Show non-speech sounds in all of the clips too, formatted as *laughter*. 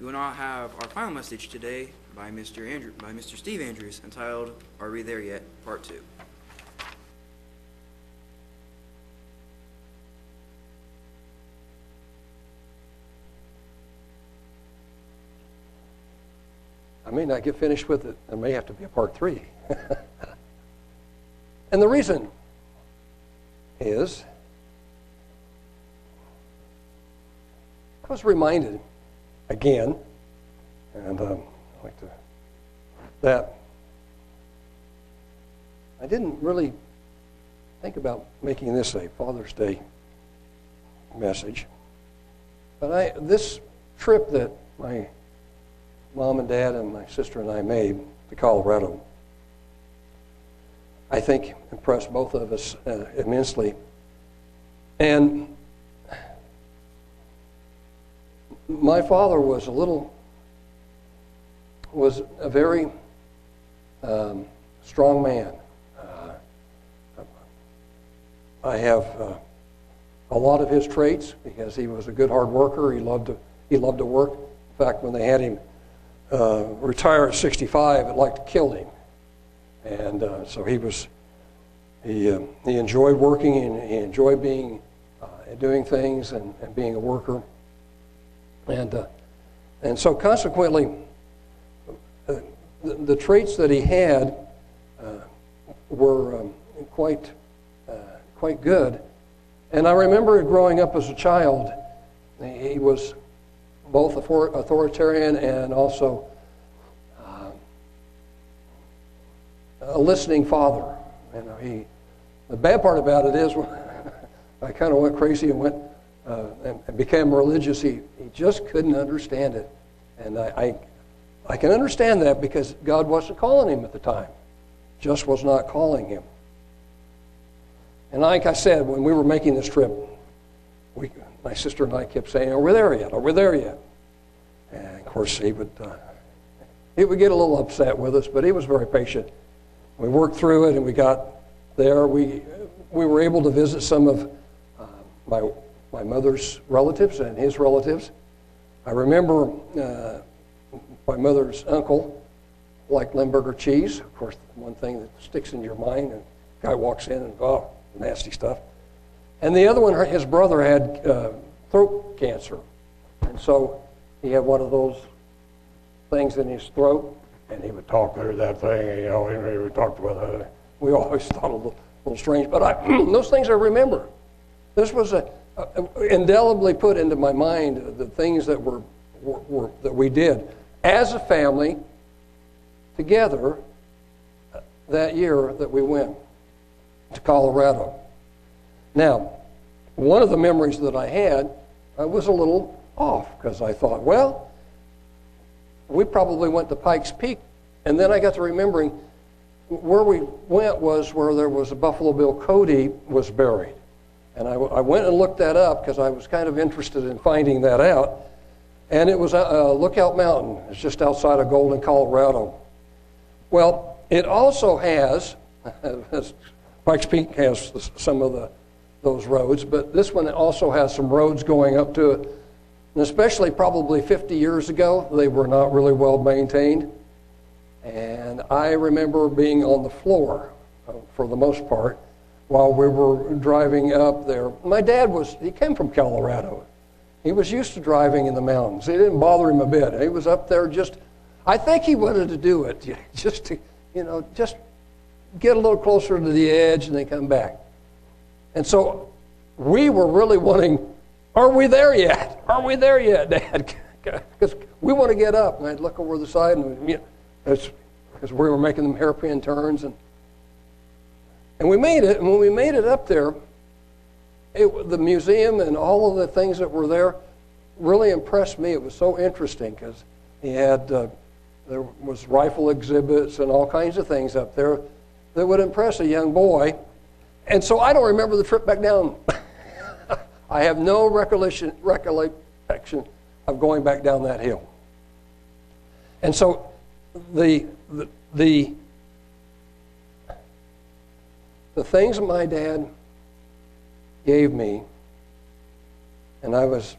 We will now have our final message today by Mr. Andrew, by Mr. Steve Andrews, entitled "Are We There Yet?" Part Two. I may not get finished with it. There may have to be a part three. *laughs* and the reason is I was reminded again, and um, I like to, that I didn't really think about making this a Father's Day message. But I, this trip that my mom and dad and my sister and I made to Colorado, I think impressed both of us uh, immensely. And my father was a little, was a very um, strong man. Uh, I have uh, a lot of his traits because he was a good hard worker. He loved to, he loved to work. In fact, when they had him uh, retire at 65, it like to kill him. And uh, so he was, he, uh, he enjoyed working and he enjoyed being, uh, doing things and, and being a worker. And, uh, and so consequently, uh, the, the, traits that he had were um, quite, quite good. And I remember growing up as a child, he was both authoritarian and also uh, a listening father. You know, he, the bad part about it is *laughs* I kind of went crazy and went uh, and, became religious. He, he just couldn't understand it. And I, I, I can understand that because God wasn't calling him at the time, just was not calling him. And like I said, when we were making this trip, we, my sister and I kept saying, Are we there yet? Are we there yet? And of course, he would, uh, he would get a little upset with us, but he was very patient. We worked through it and we got there. We, we were able to visit some of uh, my, my mother's relatives and his relatives. I remember uh, my mother's uncle liked Limburger cheese. Of course, one thing that sticks in your mind, and guy walks in and, oh, nasty stuff. And the other one, his brother had uh, throat cancer. And so he had one of those things in his throat, and he would talk through that thing, you know, he would talk to other. We always thought a little, a little strange, but I, *clears throat* those things I remember. This was a, Uh, indelibly put into my mind the things that were, were, were that we did as a family together uh, that year that we went to Colorado. Now, one of the memories that I had I was a little off because I thought, well, we probably went to Pikes Peak. And then I got to remembering where we went was where there was a Buffalo Bill Cody was buried. And I, I went and looked that up because I was kind of interested in finding that out. And it was a, Lookout Mountain. It's just outside of Golden, Colorado. Well, it also has, *laughs* Pikes Peak has some of the those roads, but this one also has some roads going up to it. And especially probably 50 years ago, they were not really well maintained. And I remember being on the floor uh, for the most part while we were driving up there. My dad was, he came from Colorado. He was used to driving in the mountains. It didn't bother him a bit. He was up there just, I think he wanted to do it *laughs* just to, you know, just get a little closer to the edge and then come back. And so we were really wanting, are we there yet? Are we there yet, *laughs* Dad? *laughs* Because we want to get up. And I'd look over the side, and you know, because we were making them hairpin turns. And, and we made it. And when we made it up there, it, the museum and all of the things that were there really impressed me. It was so interesting because he had, uh, there was rifle exhibits and all kinds of things up there that would impress a young boy and so I don't remember the trip back down. *laughs* I have no recollection, recollection of going back down that hill. And so the, the, the, the things my dad gave me, and I was,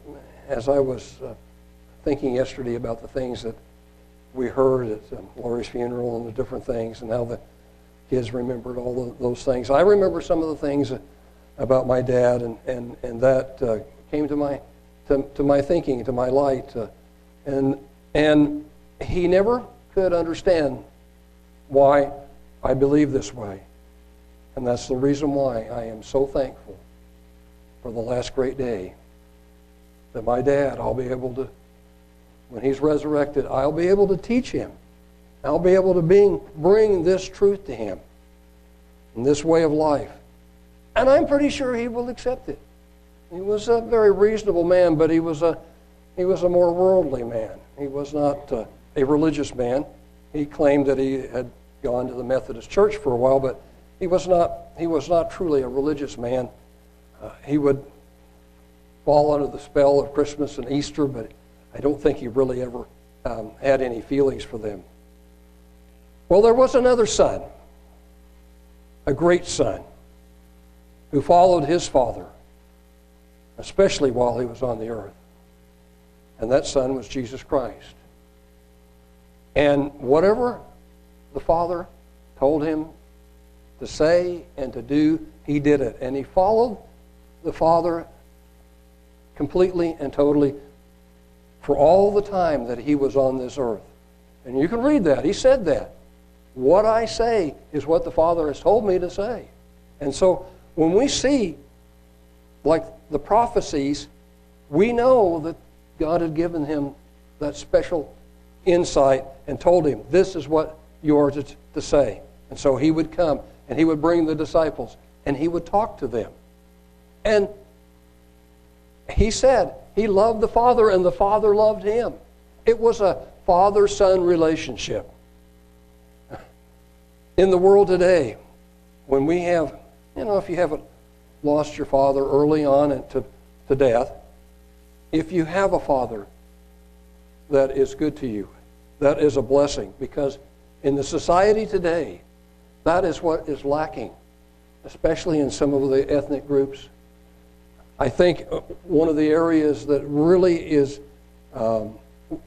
as I was uh, thinking yesterday about the things that we heard at um, Lori's funeral and the different things, and how the kids remembered all the, those things. I remember some of the things about my dad, and, and, and that uh, came to my, to, to my thinking, to my light. Uh, and, and he never could understand why I believe this way. And that's the reason why I am so thankful for the last great day that my dad, I'll be able to, when he's resurrected, I'll be able to teach him. I'll be able to bring, bring this truth to him and this way of life. And I'm pretty sure he will accept it. He was a very reasonable man, but he was a, he was a more worldly man. He was not uh, a religious man. He claimed that he had gone to the Methodist Church for a while, but he was not, he was not truly a religious man. Uh, he would fall under the spell of Christmas and Easter, but I don't think he really ever um, had any feelings for them. Well, there was another son, a great son, who followed his father, especially while he was on the earth. And that son was Jesus Christ. And whatever the Father told him to say and to do, he did it. And he followed the Father completely and totally for all the time that he was on this earth. And you can read that. He said that. What I say is what the Father has told me to say. And so when we see, like the prophecies, we know that God had given him that special insight and told him, This is what you are to, to say. And so he would come and he would bring the disciples and he would talk to them. And he said he loved the Father and the Father loved him. It was a father son relationship. In the world today, when we have, you know, if you haven't lost your father early on to, to death, if you have a father that is good to you, that is a blessing because in the society today, that is what is lacking, especially in some of the ethnic groups. I think uh, one of the areas that really is um,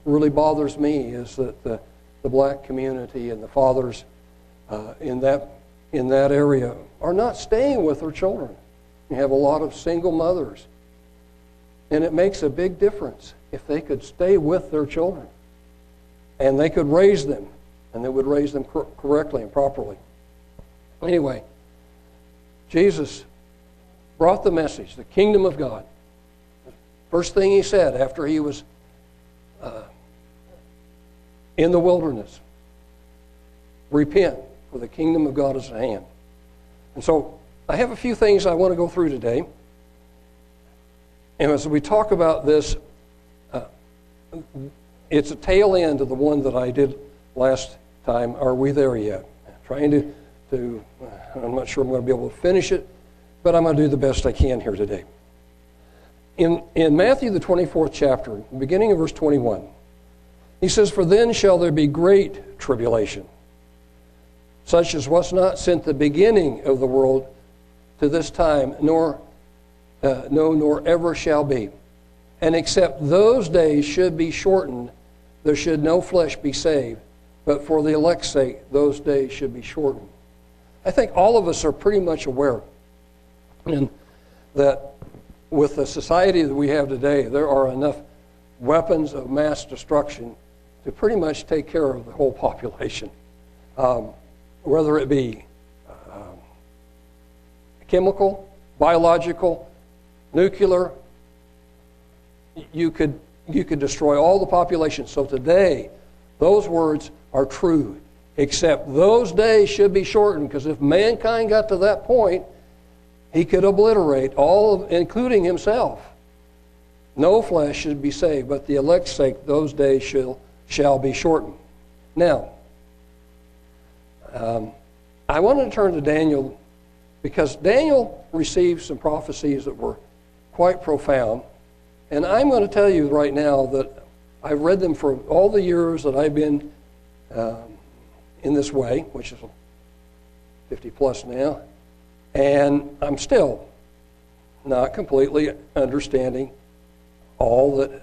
really bothers me is that the, the black community and the fathers uh, in that in that area are not staying with their children. You have a lot of single mothers, and it makes a big difference if they could stay with their children and they could raise them, and they would raise them cor- correctly and properly. Anyway, Jesus brought the message, the kingdom of God. First thing he said after he was uh, in the wilderness repent, for the kingdom of God is at hand. And so I have a few things I want to go through today. And as we talk about this, uh, it's a tail end of the one that I did last time. Are we there yet? trying to, to, I'm not sure I'm going to be able to finish it, but I'm going to do the best I can here today. In, in Matthew, the 24th chapter, beginning of verse 21, he says, For then shall there be great tribulation, such as was not since the beginning of the world to this time, nor uh, no, nor ever shall be. And except those days should be shortened, there should no flesh be saved, but for the elect's sake, those days should be shortened. I think all of us are pretty much aware and that with the society that we have today, there are enough weapons of mass destruction to pretty much take care of the whole population, um, whether it be um, chemical, biological, nuclear. You could you could destroy all the population. So today, those words are true, except those days should be shortened because if mankind got to that point, he could obliterate all, of, including himself. No flesh should be saved, but the elect's sake, those days shall, shall be shortened. Now, um, I want to turn to Daniel because Daniel received some prophecies that were quite profound. And I'm going to tell you right now that I've read them for all the years that I've been um, in this way, which is 50 plus now, and I'm still not completely understanding all that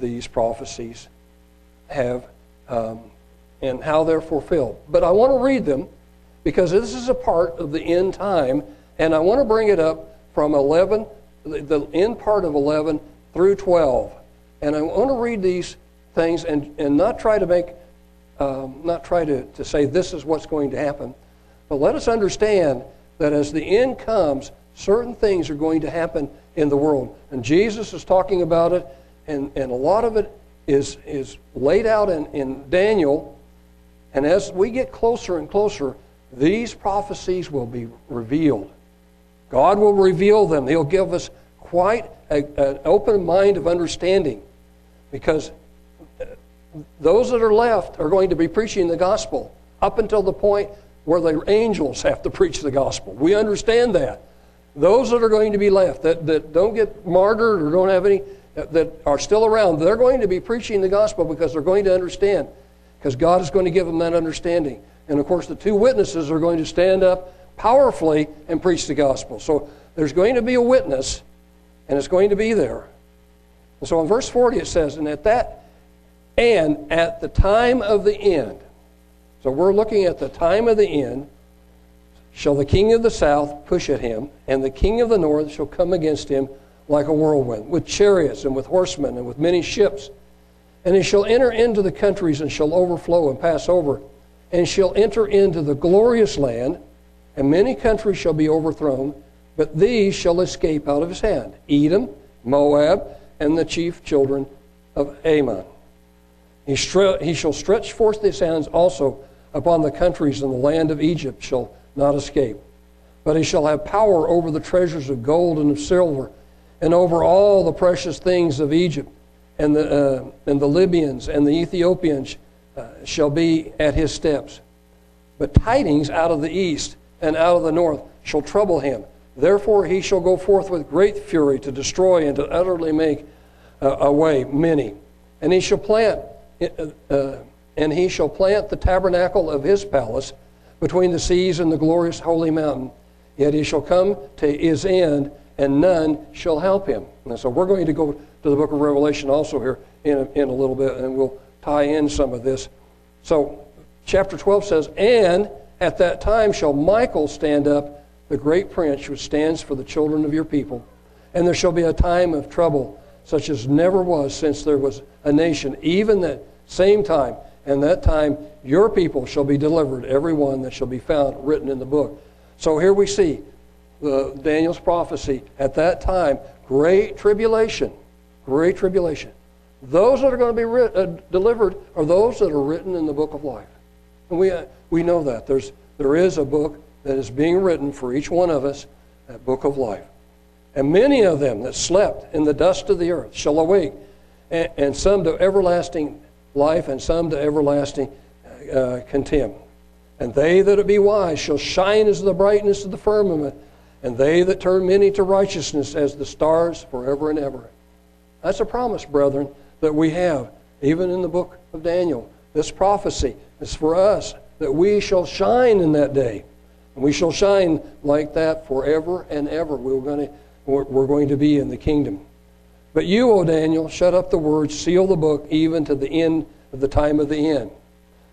these prophecies have um, and how they're fulfilled. But I want to read them because this is a part of the end time, and I want to bring it up from 11, the, end part of 11 through 12. And I want to read these things and, and not try to make, um, not try to, to say this is what's going to happen, but let us understand that as the end comes, certain things are going to happen in the world. And Jesus is talking about it, and, and a lot of it is, is laid out in, in Daniel. And as we get closer and closer, these prophecies will be revealed. God will reveal them. He'll give us quite a, an open mind of understanding because those that are left are going to be preaching the gospel up until the point where the angels have to *laughs* preach the gospel. We understand that. Those that are going to be left, that, that don't get martyred or don't have any, that are still around, they're going to be preaching the gospel because they're going to understand, because God is going to give them that understanding. And of course, the two witnesses are going to stand up powerfully and preach the gospel. So there's going to be a witness, and it's going to be there. And so in verse 40 it says, and at that, and at the time of the end, so we're looking at the time of the end, shall the king of the south push at him, and the king of the north shall come against him like a whirlwind, with chariots and with horsemen and with many ships. And he shall enter into the countries and shall overflow and pass over, and shall enter into the glorious land and many countries shall be overthrown, but these shall escape out of his hand Edom, Moab, and the chief children of Ammon. He, he shall stretch forth his hands also upon the countries, and the land of Egypt shall not escape. But he shall have power over the treasures of gold and of silver, and over all the precious things of Egypt, and the, uh, and the Libyans and the Ethiopians uh, shall be at his steps. But tidings out of the east and out of the north shall trouble him. Therefore he shall go forth with great fury to destroy and to utterly make uh, away many. And he shall plant uh, uh, and he shall plant the tabernacle of his palace between the seas and the glorious holy mountain. Yet he shall come to his end, and none shall help him. And so we're going to go to the book of Revelation also here in a, in a little bit, and we'll tie in some of this. So, chapter 12 says, And at that time shall Michael stand up, the great prince which stands for the children of your people. And there shall be a time of trouble, such as never was since there was a nation, even that same time. And that time your people shall be delivered, every one that shall be found written in the book. So here we see the, Daniel's prophecy. At that time, great tribulation. Great tribulation. Those that are going to be writ, uh, delivered are those that are written in the book of life. And we, uh, we know that. There's, there is a book that is being written for each one of us, that book of life. And many of them that slept in the dust of the earth shall awake, and, and some to everlasting life, and some to everlasting uh, contempt. And they that be wise shall shine as the brightness of the firmament, and they that turn many to righteousness as the stars forever and ever. That's a promise, brethren, that we have, even in the book of Daniel. This prophecy is for us that we shall shine in that day. And we shall shine like that forever and ever. We're going, to, we're going to be in the kingdom. But you, O Daniel, shut up the words, seal the book, even to the end of the time of the end.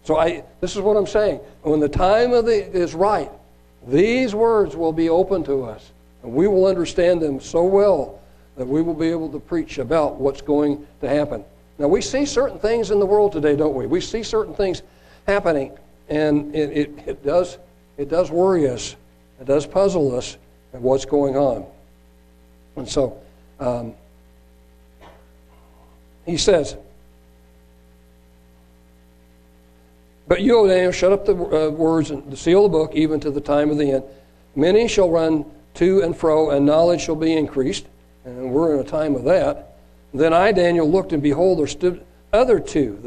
So I, this is what I'm saying. When the time of the is right, these words will be open to us, and we will understand them so well that we will be able to preach about what's going to happen. Now, we see certain things in the world today, don't we? We see certain things happening, and it, it, it, does, it does worry us. It does puzzle us at what's going on. And so, um, he says, But you, O Daniel, shut up the uh, words and seal the book even to the time of the end. Many shall run to and fro, and knowledge shall be increased. And we're in a time of that. Then I, Daniel, looked, and behold, there stood other two,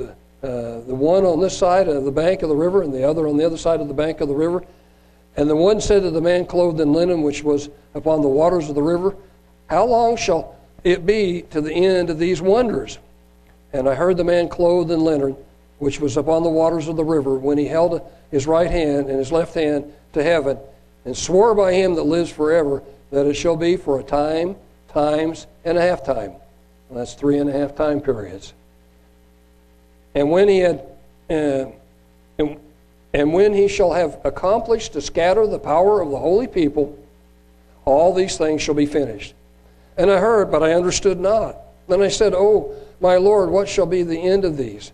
the, uh, the one on this side of the bank of the river, and the other on the other side of the bank of the river. And the one said to the man clothed in linen, which was upon the waters of the river, How long shall it be to the end of these wonders? And I heard the man clothed in linen, which was upon the waters of the river, when he held his right hand and his left hand to heaven, and swore by him that lives forever, that it shall be for a time, times, and a half time Well, that's three and a half time periods. And when he had, uh, and, and when he shall have accomplished to scatter the power of the holy people, all these things shall be finished. And I heard, but I understood not. Then I said, Oh, my Lord, what shall be the end of these?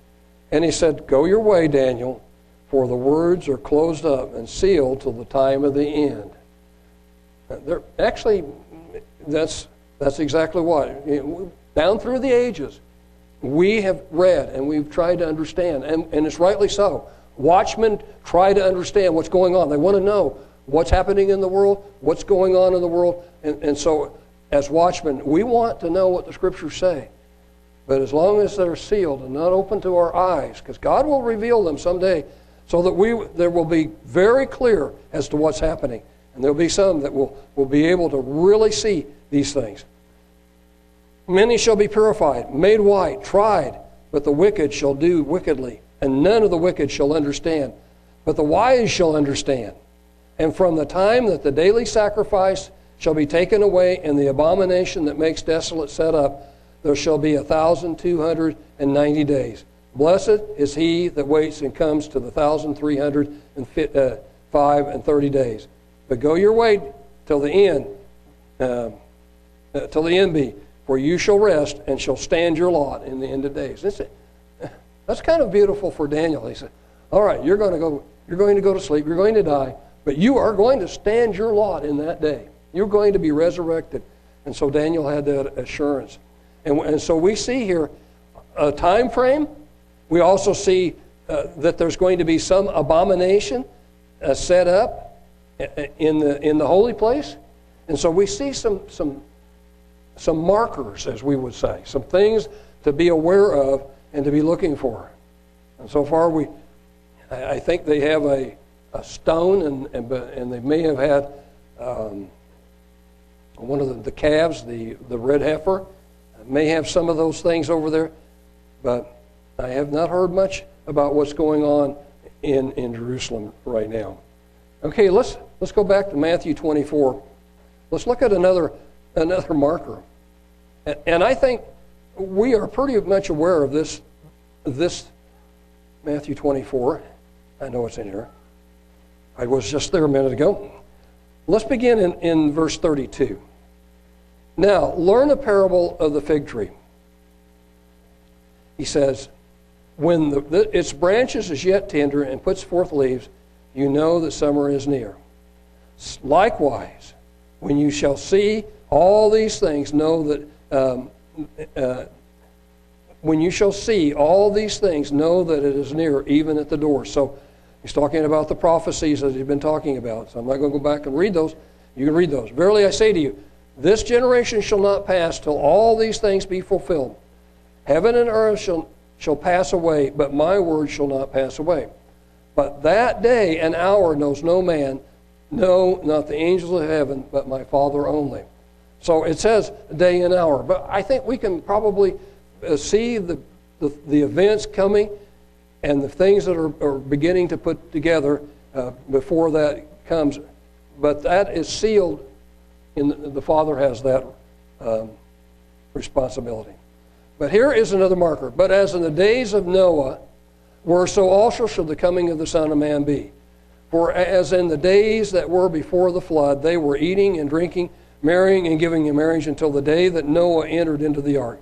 And he said, Go your way, Daniel, for the words are closed up and sealed till the time of the end. They're, actually, that's, that's exactly what. Down through the ages, we have read and we've tried to understand, and, and it's rightly so. Watchmen try to understand what's going on. They want to know what's happening in the world, what's going on in the world. And, and so, as watchmen, we want to know what the scriptures say. But as long as they're sealed and not open to our eyes, because God will reveal them someday, so that we there will be very clear as to what's happening. And there'll be some that will, will be able to really see these things. Many shall be purified, made white, tried, but the wicked shall do wickedly, and none of the wicked shall understand. But the wise shall understand. And from the time that the daily sacrifice shall be taken away, and the abomination that makes desolate set up, there shall be a thousand two hundred and ninety days. Blessed is he that waits and comes to the thousand three hundred and uh, five and thirty days. But go your way till the end, uh, uh, till the end be, for you shall rest and shall stand your lot in the end of days. That's. *laughs* That's kind of beautiful for Daniel. He said, "All right, you're going to go. You're going to go to sleep. You're going to die, but you are going to stand your lot in that day. You're going to be resurrected." And so Daniel had that assurance. And, and so we see here a time frame. We also see uh, that there's going to be some abomination uh, set up in the, in the holy place. And so we see some, some, some markers, as we would say, some things to be aware of and to be looking for. And so far, we, I think they have a, a stone, and, and, and they may have had um, one of the, the calves, the, the red heifer, may have some of those things over there, but I have not heard much about what's going on in, in Jerusalem right now. Okay, let's, let's go back to Matthew 24. Let's look at another, another marker. And, and I think we are pretty much aware of this, this Matthew 24. I know it's in here. I was just there a minute ago. Let's begin in, in verse 32. Now, learn a parable of the fig tree. He says, When the, the, its branches is yet tender and puts forth leaves, you know that summer is near. Likewise, when you shall see all these things, know that um, uh, when you shall see all these things, know that it is near, even at the door. So he's talking about the prophecies that he's been talking about. So I'm not going to go back and read those. You can read those. Verily I say to you, this generation shall not pass till all these things be fulfilled. Heaven and earth shall, shall pass away, but my word shall not pass away. But that day and hour knows no man, no, not the angels of heaven, but my Father only. So it says day and hour. But I think we can probably uh, see the, the, the events coming and the things that are, are beginning to put together uh, before that comes. But that is sealed, in the, the Father has that um, responsibility. But here is another marker. But as in the days of Noah, were, so also shall the coming of the Son of Man be. For as in the days that were before the flood, they were eating and drinking, marrying and giving in marriage until the day that Noah entered into the ark,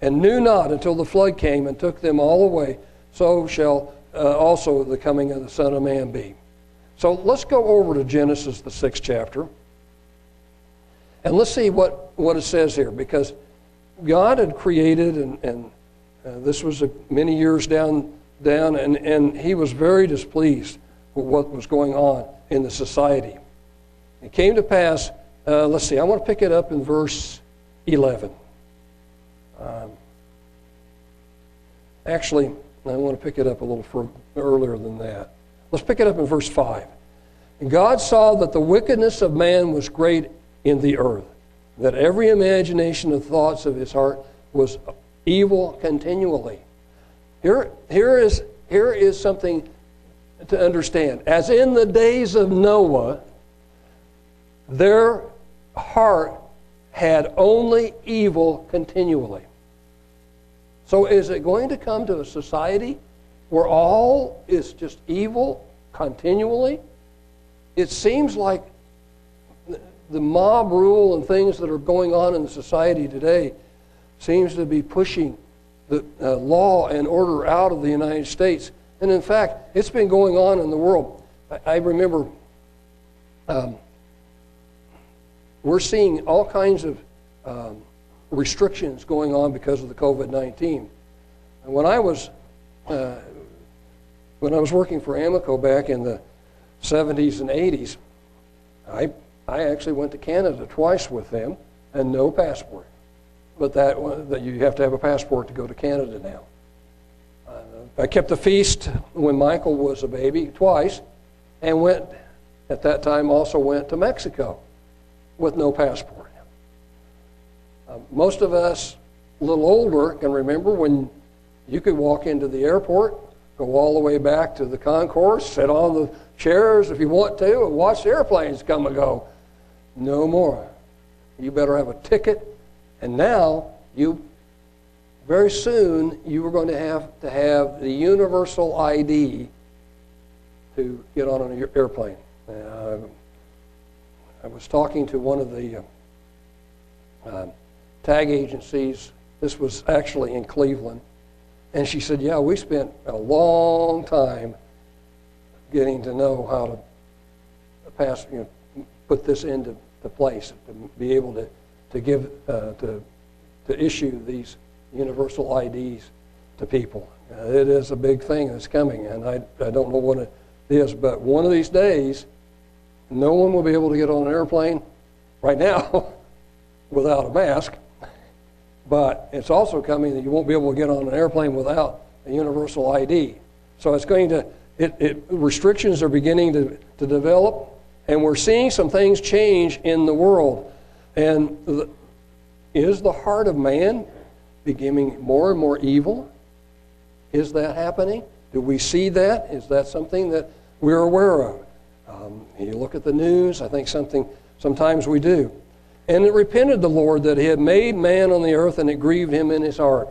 and knew not until the flood came and took them all away, so shall uh, also the coming of the Son of Man be. So let's go over to Genesis, the sixth chapter, and let's see what, what it says here, because God had created, and, and uh, this was a, many years down down, and, and he was very displeased with what was going on in the society. It came to pass, uh, let's see, I want to pick it up in verse 11. Um, actually, I want to pick it up a little further, earlier than that. Let's pick it up in verse 5. And God saw that the wickedness of man was great in the earth, that every imagination of thoughts of his heart was evil continually. Here, here, is, here is something to understand. As in the days of Noah, their heart had only evil continually. So is it going to come to a society where all is just evil continually? It seems like the mob rule and things that are going on in the society today seems to be pushing the uh, law and order out of the United States. And in fact, it's been going on in the world. I, I remember um, we're seeing all kinds of um, restrictions going on because of the COVID 19. And when I was uh, when I was working for Amoco back in the 70s and 80s, I I actually went to Canada twice with them and no passport. But that that you have to have a passport to go to Canada now. Uh, I kept the feast when Michael was a baby twice, and went at that time also went to Mexico with no passport. Uh, most of us, a little older, can remember when you could walk into the airport, go all the way back to the concourse, sit on the chairs if you want to, and watch the airplanes come and go. No more. You better have a ticket. And now, you very soon, you are going to have to have the universal ID to get on an airplane. Uh, I was talking to one of the uh, uh, tag agencies. This was actually in Cleveland. And she said, Yeah, we spent a long time getting to know how to pass, you know, put this into the place, to be able to, to give, uh, to, to issue these universal IDs to people. Uh, it is a big thing that's coming, and I, I don't know what it is, but one of these days, no one will be able to get on an airplane right now *laughs* without a mask. But it's also coming that you won't be able to get on an airplane without a universal ID. So it's going to, it, it, restrictions are beginning to, to develop, and we're seeing some things change in the world. And the, is the heart of man becoming more and more evil? Is that happening? Do we see that? Is that something that we're aware of? Um, you look at the news, I think something, sometimes we do. And it repented the Lord that he had made man on the earth, and it grieved him in his heart.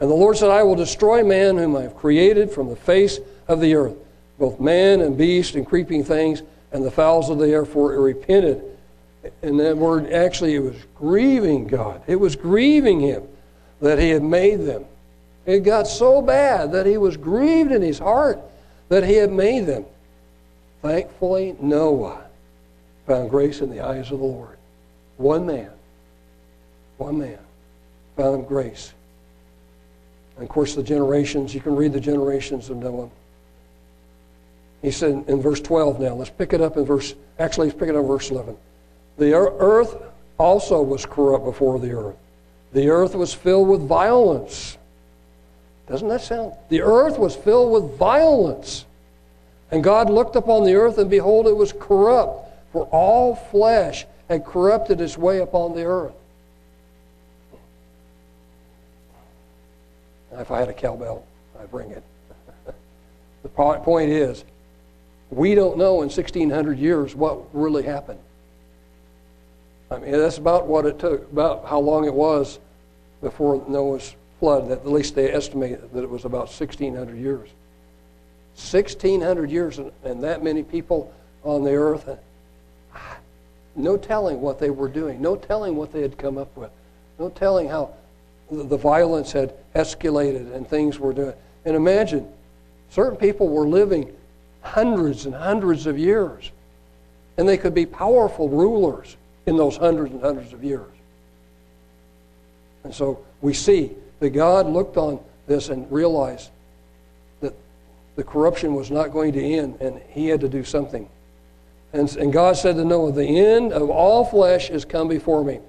And the Lord said, I will destroy man whom I have created from the face of the earth, both man and beast and creeping things and the fowls of the air, for it repented. And that word actually, it was grieving God. It was grieving him that he had made them. It got so bad that he was grieved in his heart that he had made them. Thankfully, Noah found grace in the eyes of the Lord. One man, one man found grace. And of course, the generations, you can read the generations of Noah. He said in verse 12 now, let's pick it up in verse, actually, let's pick it up in verse 11. The earth also was corrupt before the earth. The earth was filled with violence. Doesn't that sound? The earth was filled with violence. And God looked upon the earth, and behold, it was corrupt, for all flesh had corrupted its way upon the earth. If I had a cowbell, I'd bring it. *laughs* the point is, we don't know in 1600 years what really happened. I mean, that's about what it took, about how long it was before Noah's flood. At least they estimate that it was about 1600 years. 1,600 years and, and that many people on the earth. No telling what they were doing. No telling what they had come up with. No telling how the violence had escalated and things were doing. And imagine, certain people were living hundreds and hundreds of years. And they could be powerful rulers in those hundreds and hundreds of years. And so we see that God looked on this and realized that the corruption was not going to end, and he had to do something. And, and God said to Noah, The end of all flesh is come before me,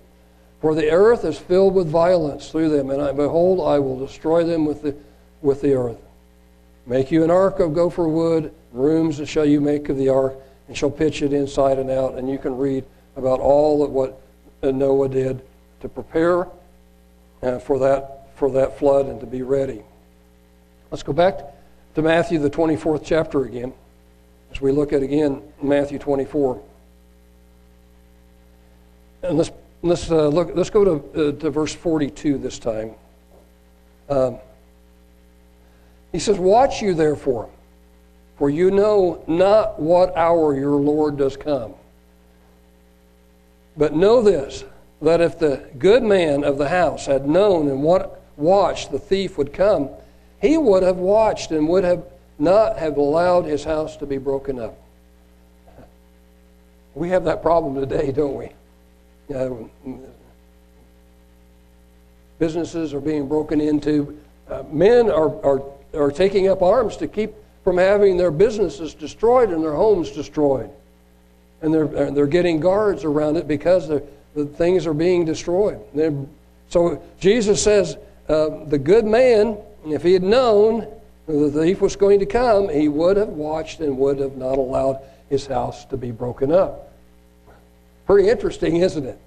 for the earth is filled with violence through them, and I, behold, I will destroy them with the, with the earth. Make you an ark of gopher wood, rooms shall you make of the ark, and shall pitch it inside and out. And you can read about all of what Noah did to prepare uh, for, that, for that flood and to be ready. Let's go back to Matthew, the 24th chapter again, as we look at again Matthew 24. And let's, let's, uh, look, let's go to, uh, to verse 42 this time. Um, he says, Watch you therefore, for you know not what hour your Lord does come. But know this, that if the good man of the house had known and what watched the thief would come, he would have watched and would have not have allowed his house to be broken up. We have that problem today, don't we? Uh, businesses are being broken into. Uh, men are, are, are taking up arms to keep from having their businesses destroyed and their homes destroyed. And they're, they're getting guards around it because the, the things are being destroyed. They're, so Jesus says, uh, the good man, if he had known the thief was going to come, he would have watched and would have not allowed his house to be broken up. Pretty interesting, isn't it?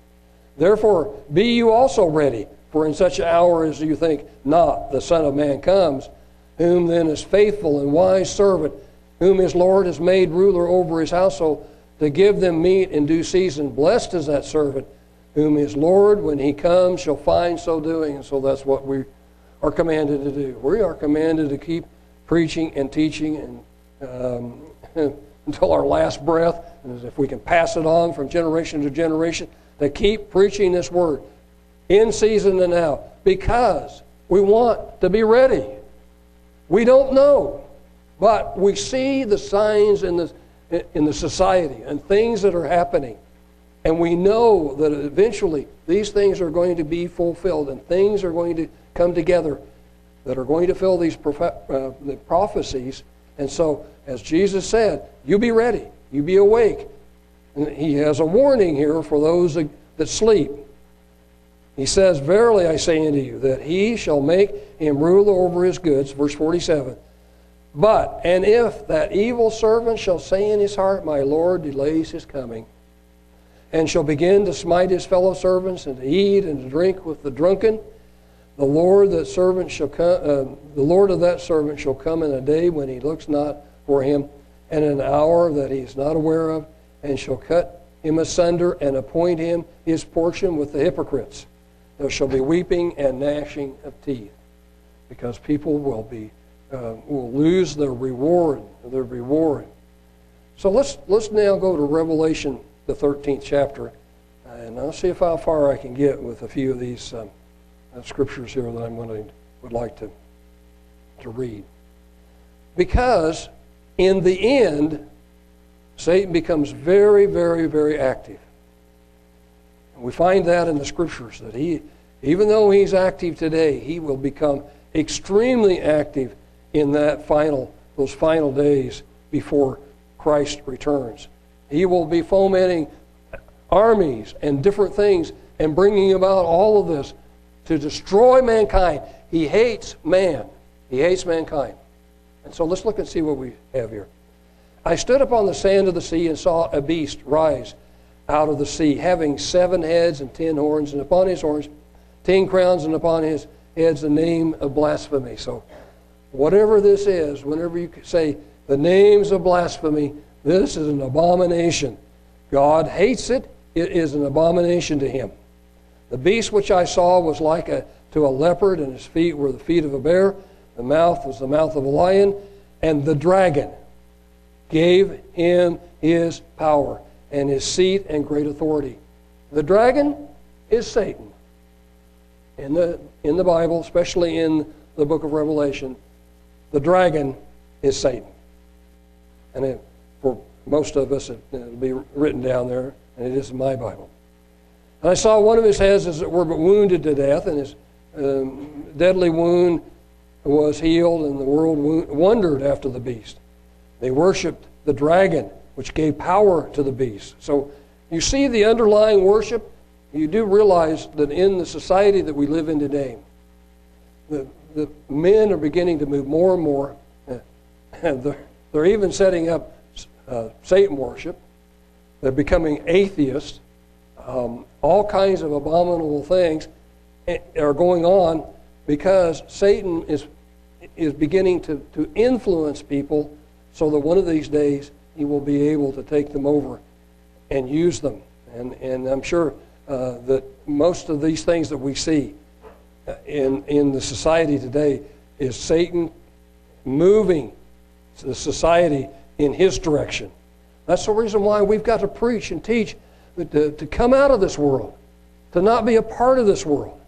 Therefore, be you also ready, for in such an hour as you think not the Son of Man comes, whom then is faithful and wise servant, whom his Lord has made ruler over his household, to give them meat in due season. Blessed is that servant, whom his Lord, when he comes, shall find so doing. And so that's what we are commanded to do. We are commanded to keep preaching and teaching and um, *laughs* until our last breath, and if we can pass it on from generation to generation, to keep preaching this word in season and out because we want to be ready. We don't know, but we see the signs in the, in the society and things that are happening. And we know that eventually these things are going to be fulfilled and things are going to come together that are going to fill these uh, the prophecies. And so, as Jesus said, you be ready, you be awake. And he has a warning here for those that sleep. He says, Verily I say unto you, that he shall make him ruler over his goods. Verse 47. But, and if that evil servant shall say in his heart, My Lord delays his coming, and shall begin to smite his fellow servants, and to eat and to drink with the drunken, the Lord that servant shall come, uh, the Lord of that servant shall come in a day when he looks not for him, and an hour that he is not aware of, and shall cut him asunder and appoint him his portion with the hypocrites. There shall be weeping and gnashing of teeth, because people will be uh, will lose their reward, their reward. So let's let's now go to Revelation, the 13th chapter, and I'll see if how far I can get with a few of these um, scriptures here that I'm going to would like to to read. Because in the end, Satan becomes very, very, very active. We find that in the scriptures that he, even though he's active today, he will become extremely active in that final, those final days before Christ returns. He will be fomenting armies and different things and bringing about all of this to destroy mankind. He hates man. He hates mankind. And so let's look and see what we have here. I stood upon the sand of the sea and saw a beast rise out of the sea, having seven heads and ten horns, and upon his horns ten crowns, and upon his heads the name of blasphemy. So, whatever this is, whenever you say the names of blasphemy, this is an abomination. God hates it, it is an abomination to him. The beast which I saw was like a, to a leopard, and his feet were the feet of a bear, the mouth was the mouth of a lion, and the dragon gave him his power and his seat and great authority. The dragon is Satan. In the, in the Bible, especially in the book of Revelation, the dragon is Satan. And it, for most of us, it, will be written down there, and it is in my Bible. I saw one of his heads, as it were, but wounded to death, and his um, deadly wound was healed, and the world wondered after the beast. They worshiped the dragon, which gave power to the beast. So you see the underlying worship. You do realize that in the society that we live in today, the, the men are beginning to move more and more. And *laughs* they're, they're even setting up uh, Satan worship. They're becoming atheists. Um, all kinds of abominable things are going on because Satan is, is beginning to, to influence people so that one of these days he will be able to take them over and use them. And, and I'm sure uh, that most of these things that we see in, in the society today is Satan moving the society in his direction. That's the reason why we've got to preach and teach to, to come out of this world, to not be a part of this world,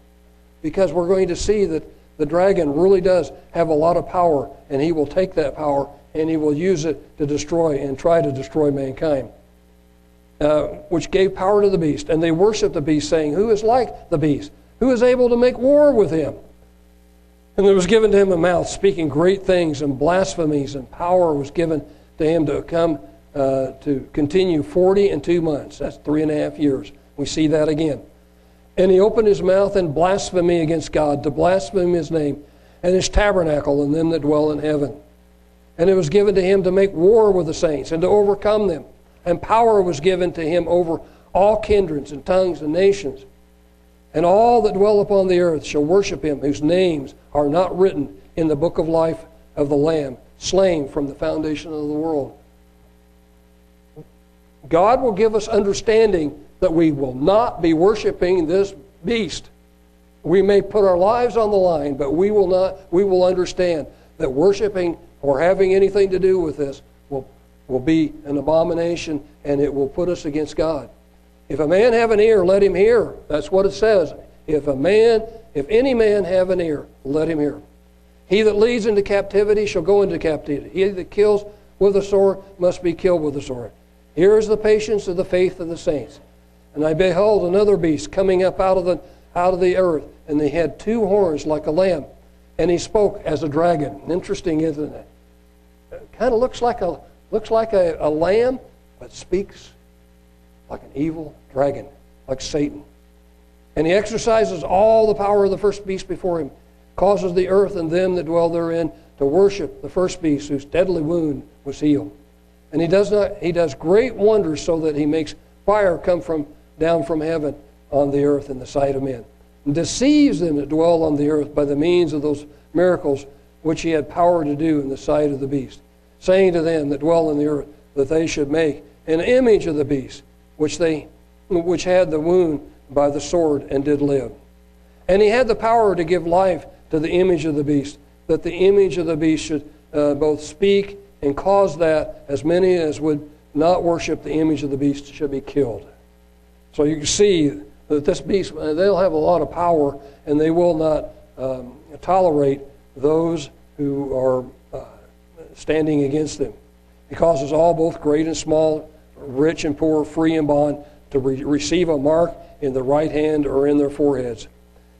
because we're going to see that the dragon really does have a lot of power, and he will take that power and he will use it to destroy and try to destroy mankind. Uh, which gave power to the beast. And they worshiped the beast, saying, Who is like the beast? Who is able to make war with him? And there was given to him a mouth speaking great things and blasphemies, and power was given to him to come uh, to continue 40 and two months. That's three and a half years. We see that again. And he opened his mouth in blasphemy against God, to blaspheme his name and his tabernacle and them that dwell in heaven. And it was given to him to make war with the saints and to overcome them. And power was given to him over all kindreds and tongues and nations. And all that dwell upon the earth shall worship him, whose names are not written in the book of life of the Lamb, slain from the foundation of the world. God will give us understanding that we will not be worshiping this beast. We may put our lives on the line, but we will not we will understand that worshiping or having anything to do with this will, will be an abomination and it will put us against God. If a man have an ear, let him hear. That's what it says. If a man, if any man have an ear, let him hear. He that leads into captivity shall go into captivity. He that kills with a sword must be killed with a sword. Here is the patience of the faith of the saints. And I beheld another beast coming up out of the out of the earth, and he had two horns like a lamb, and he spoke as a dragon. Interesting, isn't it? it kind of looks like a looks like a, a lamb, but speaks like an evil dragon, like Satan. And he exercises all the power of the first beast before him, causes the earth and them that dwell therein to worship the first beast whose deadly wound was healed. And he does not he does great wonders so that he makes fire come from down from heaven on the earth in the sight of men. And deceives them that dwell on the earth by the means of those miracles which he had power to do in the sight of the beast, saying to them that dwell on the earth that they should make an image of the beast, which they which had the wound by the sword and did live. And he had the power to give life to the image of the beast, that the image of the beast should uh, both speak and cause that as many as would not worship the image of the beast should be killed. So you can see that this beast, uh, they'll have a lot of power and they will not um, tolerate those who are uh, standing against them. He causes all, both great and small, rich and poor, free and bond, to re- receive a mark in the right hand or in their foreheads.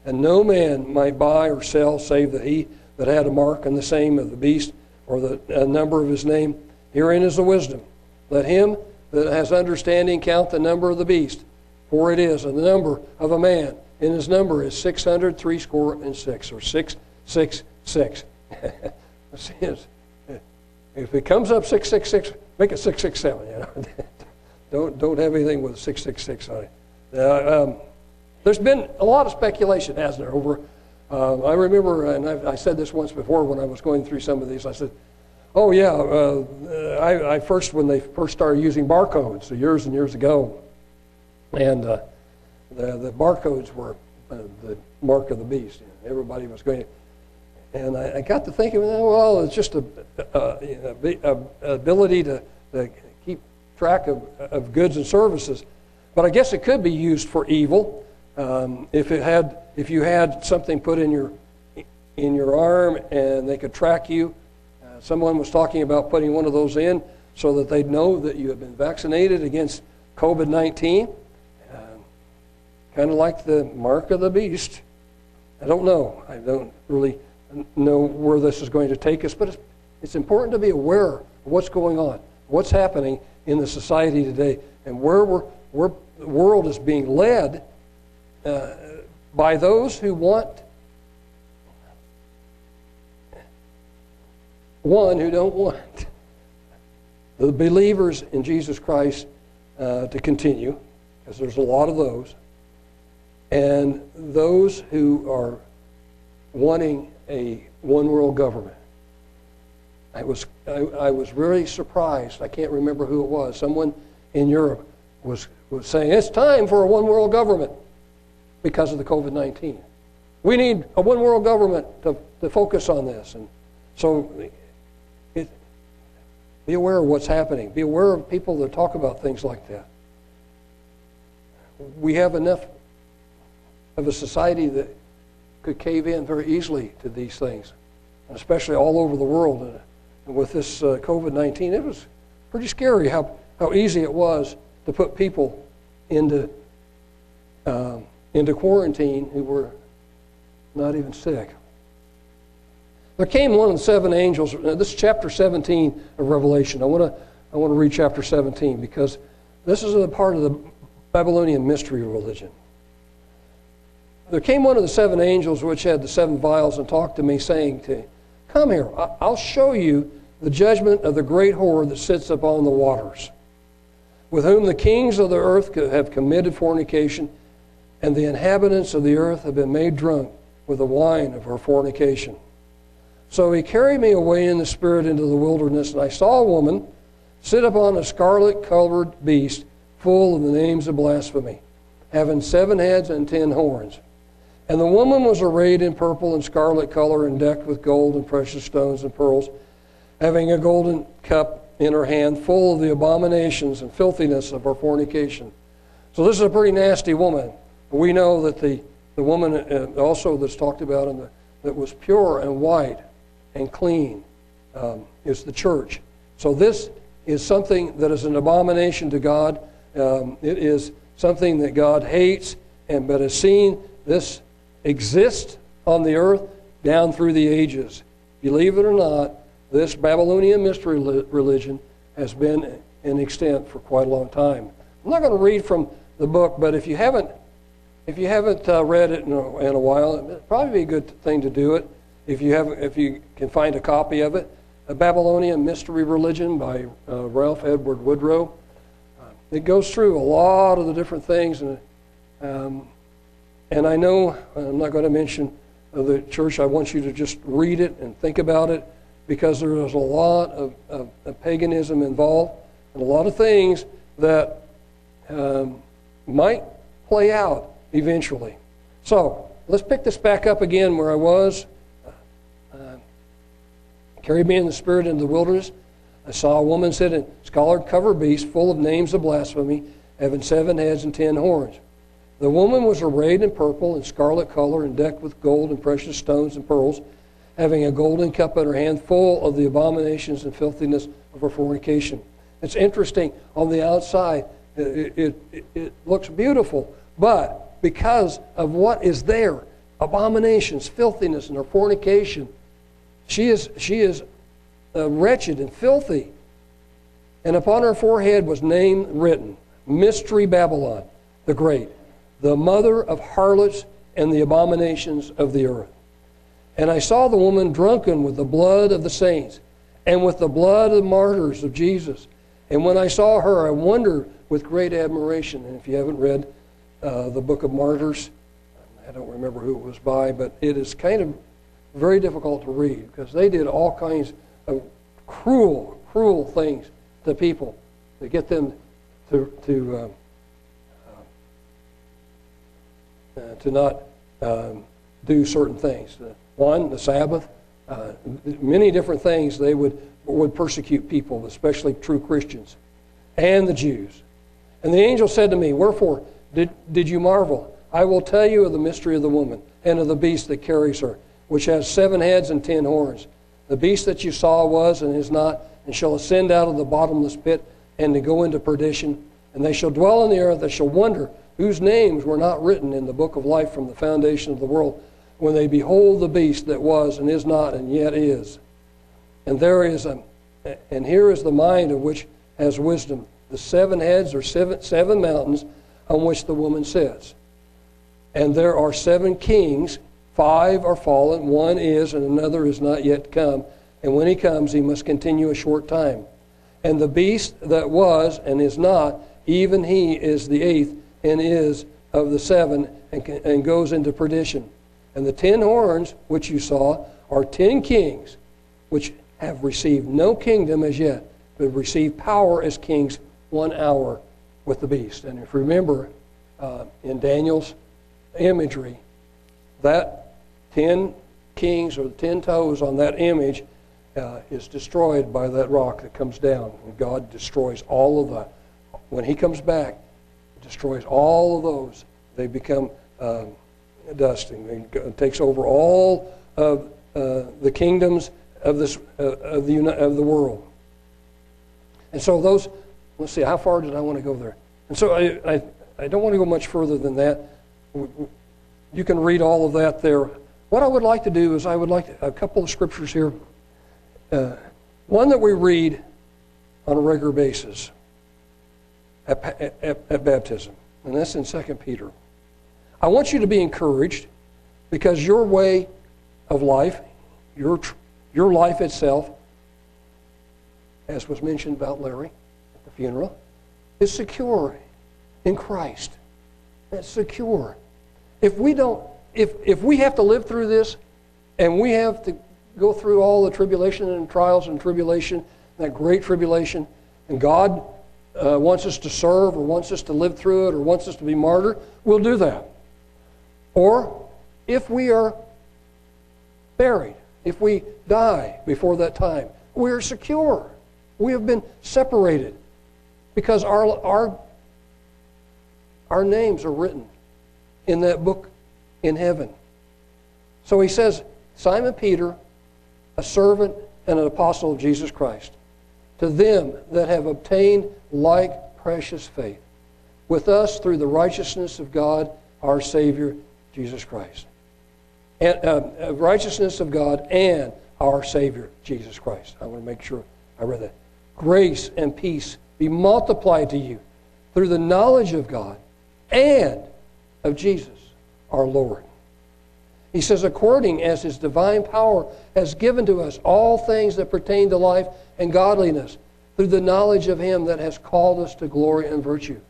And no man might buy or sell save that he that had a mark in the same of the beast or the number of his name. Herein is the wisdom. Let him that has understanding count the number of the beast, for it is the number of a man, and his number is six hundred three score and six, or six six six. *laughs* if it comes up six six six, make it six six seven. You know, *laughs* don't don't have anything with six six six on it. Uh, um, there's been a lot of speculation, hasn't there, over uh, I remember, and I've, i said this once before when I was going through some of these. I said, "Oh yeah, uh, I, I, first when they first started using barcodes, so years and years ago, and uh, the the barcodes were uh, the mark of the beast. Everybody was going." And I, I, got to thinking, well, it's just a, a, a, a ability to, to keep track of, of goods and services, but I guess it could be used for evil. Um, if it had, if you had something put in your in your arm and they could track you, uh, someone was talking about putting one of those in so that they'd know that you have been vaccinated against COVID nineteen. Uh, kind of like the mark of the beast. I don't know. I don't really know where this is going to take us, but it's, it's important to be aware of what's going on, what's happening in the society today, and where we're, where the world is being led uh, by those who want one who don't want the believers in Jesus Christ uh, to continue, because there's a lot of those, and those who are wanting a one world government. I was, I, I was really surprised. I can't remember who it was. Someone in Europe was, was saying, it's time for a one world government because of the COVID 19. we need a one world government to, to focus on this. And so it, be aware of what's happening. Be aware of people that talk about things like that. We have enough of a society that could cave in very easily to these things, especially all over the world. And with this uh, COVID 19, it was pretty scary how, how easy it was to put people into, um, into quarantine who were not even sick. There came one of the seven angels. This is chapter 17 of Revelation. I want to I want to read chapter 17 because this is a part of the Babylonian mystery religion. There came one of the seven angels which had the seven vials and talked to me, saying to Come here, I'll show you the judgment of the great whore that sits upon the waters, with whom the kings of the earth have committed fornication, and the inhabitants of the earth have been made drunk with the wine of her fornication. So he carried me away in the spirit into the wilderness, and I saw a woman sit upon a scarlet colored beast full of the names of blasphemy, having seven heads and ten horns. And the woman was arrayed in purple and scarlet color and decked with gold and precious stones and pearls, having a golden cup in her hand full of the abominations and filthiness of her fornication. So this is a pretty nasty woman. We know that the the woman uh, also that's talked about in the, that was pure and white and clean um, is the church. So this is something that is an abomination to God. Um, it is something that God hates, and but has seen this exist on the earth down through the ages. Believe it or not, this Babylonian mystery religion has been in extent for quite a long time. I'm not going to read from the book, but if you haven't if you haven't uh, read it in a, in a while, it'd probably be a good thing to do it. If you have, if you can find a copy of it, "A Babylonian Mystery Religion" by uh, Ralph Edward Woodrow. Uh, it goes through a lot of the different things, and um, and I know I'm not going to mention the church. I want you to just read it and think about it because there is a lot of, of, of paganism involved and a lot of things that um, might play out eventually. So let's pick this back up again where I was. Uh, carried me in the spirit into the wilderness. I saw a woman sitting, scarlet covered beast, full of names of blasphemy, having seven heads and ten horns. The woman was arrayed in purple and scarlet color and decked with gold and precious stones and pearls, having a golden cup in her hand full of the abominations and filthiness of her fornication. It's interesting on the outside, it, it, it, it looks beautiful, but because of what is there abominations, filthiness, and her fornication. She is, she is uh, wretched and filthy. And upon her forehead was name written Mystery Babylon the Great, the mother of harlots and the abominations of the earth. And I saw the woman drunken with the blood of the saints and with the blood of the martyrs of Jesus. And when I saw her, I wondered with great admiration. And if you haven't read uh, the Book of Martyrs. I don't remember who it was by, but it is kind of very difficult to read because they did all kinds of cruel, cruel things to people to get them to to um, uh, to not um, do certain things. One, the Sabbath, uh, many different things. They would would persecute people, especially true Christians, and the Jews. And the angel said to me, "Wherefore did, did you marvel? I will tell you of the mystery of the woman and of the beast that carries her, which has seven heads and ten horns. The beast that you saw was and is not, and shall ascend out of the bottomless pit and to go into perdition. And they shall dwell on the earth, they shall wonder whose names were not written in the book of life from the foundation of the world, when they behold the beast that was and is not and yet is. And there is a, and here is the mind of which has wisdom. The seven heads are seven, seven mountains on which the woman sits. And there are seven kings, five are fallen, one is, and another is not yet come. And when he comes, he must continue a short time. And the beast that was and is not, even he is the eighth and is of the seven and, and goes into perdition. And the ten horns which you saw are ten kings which have received no kingdom as yet, but received power as kings one hour with the beast. And if you remember uh, in Daniel's imagery, that ten kings or the ten toes on that image uh, is destroyed by that rock that comes down. And God destroys all of the, when He comes back, destroys all of those. They become um, dust and takes over all of uh, the kingdoms of, this, uh, of, the, of the world. And so those, let's see, how far did I want to go there? And so I, I, I don't want to go much further than that. You can read all of that there. What I would like to do is I would like to, a couple of scriptures here. Uh, one that we read on a regular basis at, at, at baptism, and that's in 2 Peter. I want you to be encouraged because your way of life, your, your life itself, as was mentioned about Larry funeral, is secure in Christ. That's secure. If we don't, if, if we have to live through this and we have to go through all the tribulation and trials and tribulation, that great tribulation, and God uh, wants us to serve or wants us to live through it or wants us to be martyr, we'll do that. Or if we are buried, if we die before that time, we are secure. We have been separated because our, our, our names are written in that book in heaven. So he says, Simon Peter, a servant and an apostle of Jesus Christ, to them that have obtained like precious faith, with us through the righteousness of God, our Savior, Jesus Christ. And, uh, righteousness of God and our Savior, Jesus Christ. I want to make sure I read that. Grace and peace be multiplied to you through the knowledge of God and of Jesus our Lord. He says, according as his divine power has given to us all things that pertain to life and godliness, through the knowledge of him that has called us to glory and virtue.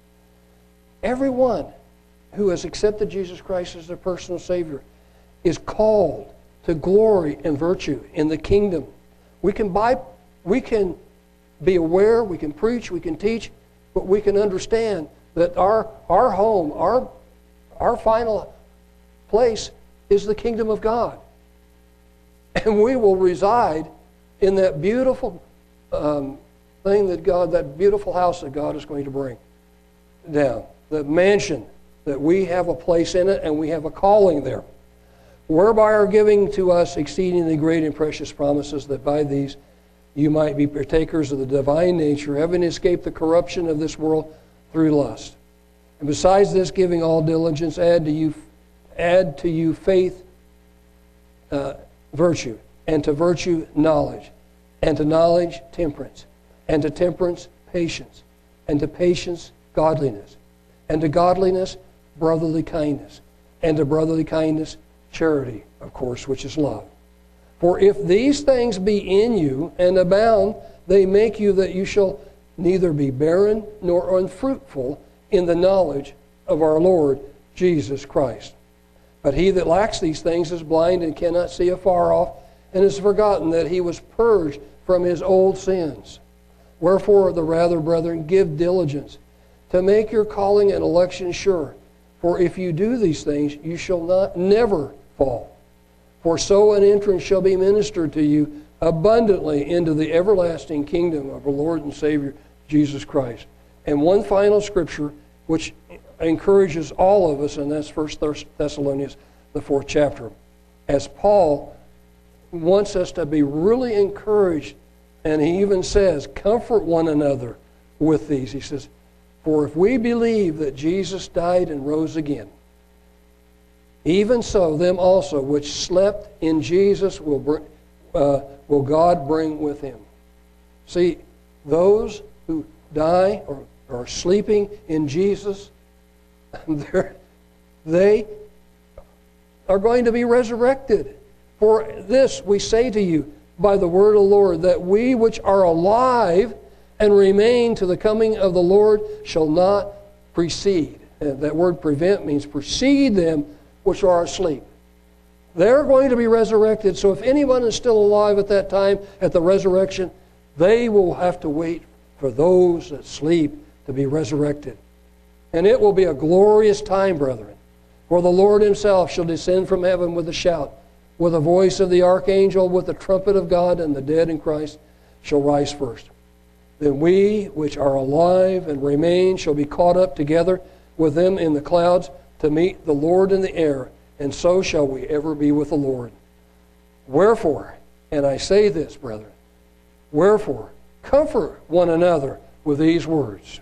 Everyone who has accepted Jesus Christ as their personal Savior is called to glory and virtue in the kingdom. We can buy, we can be aware, we can preach, we can teach, but we can understand that our, our home, our, our final place is the kingdom of God. *laughs* And we will reside in that beautiful um, thing that God, that beautiful house that God is going to bring down, the mansion that we have a place in it and we have a calling there, whereby are giving to us exceedingly great and precious promises that by these you might be partakers of the divine nature, having escaped the corruption of this world through lust. And besides this, giving all diligence, add to you, add to you faith, uh, virtue, and to virtue, knowledge, and to knowledge, temperance, and to temperance, patience, and to patience, godliness, and to godliness, brotherly kindness, and to brotherly kindness, charity, of course, which is love. For if these things be in you and abound, they make you that you shall neither be barren nor unfruitful in the knowledge of our Lord Jesus Christ. But he that lacks these things is blind and cannot see afar off, and has forgotten that he was purged from his old sins. Wherefore, the rather, brethren, give diligence to make your calling and election sure. For if you do these things, you shall not never fall. For so an entrance shall be ministered to you abundantly into the everlasting kingdom of our Lord and Savior Jesus Christ. And one final scripture which encourages all of us, and that's 1 Thessalonians, the fourth chapter. As Paul wants us to be really encouraged, and he even says, Comfort one another with these. He says, For if we believe that Jesus died and rose again, even so, them also which slept in Jesus will, uh, will God bring with him. See, those who die or are sleeping in Jesus, *laughs* they are going to be resurrected. For this we say to you by the word of the Lord, that we which are alive and remain to the coming of the Lord shall not precede. And that word prevent means precede them which are asleep. They're going to be resurrected. So if anyone is still alive at that time, at the resurrection, they will have to wait for those that sleep to be resurrected. And it will be a glorious time, brethren, for the Lord himself shall descend from heaven with a shout, with the voice of the archangel, with the trumpet of God, and the dead in Christ shall rise first. Then we which are alive and remain shall be caught up together with them in the clouds to meet the Lord in the air, and so shall we ever be with the Lord. Wherefore, and I say this, brethren, wherefore, comfort one another with these words.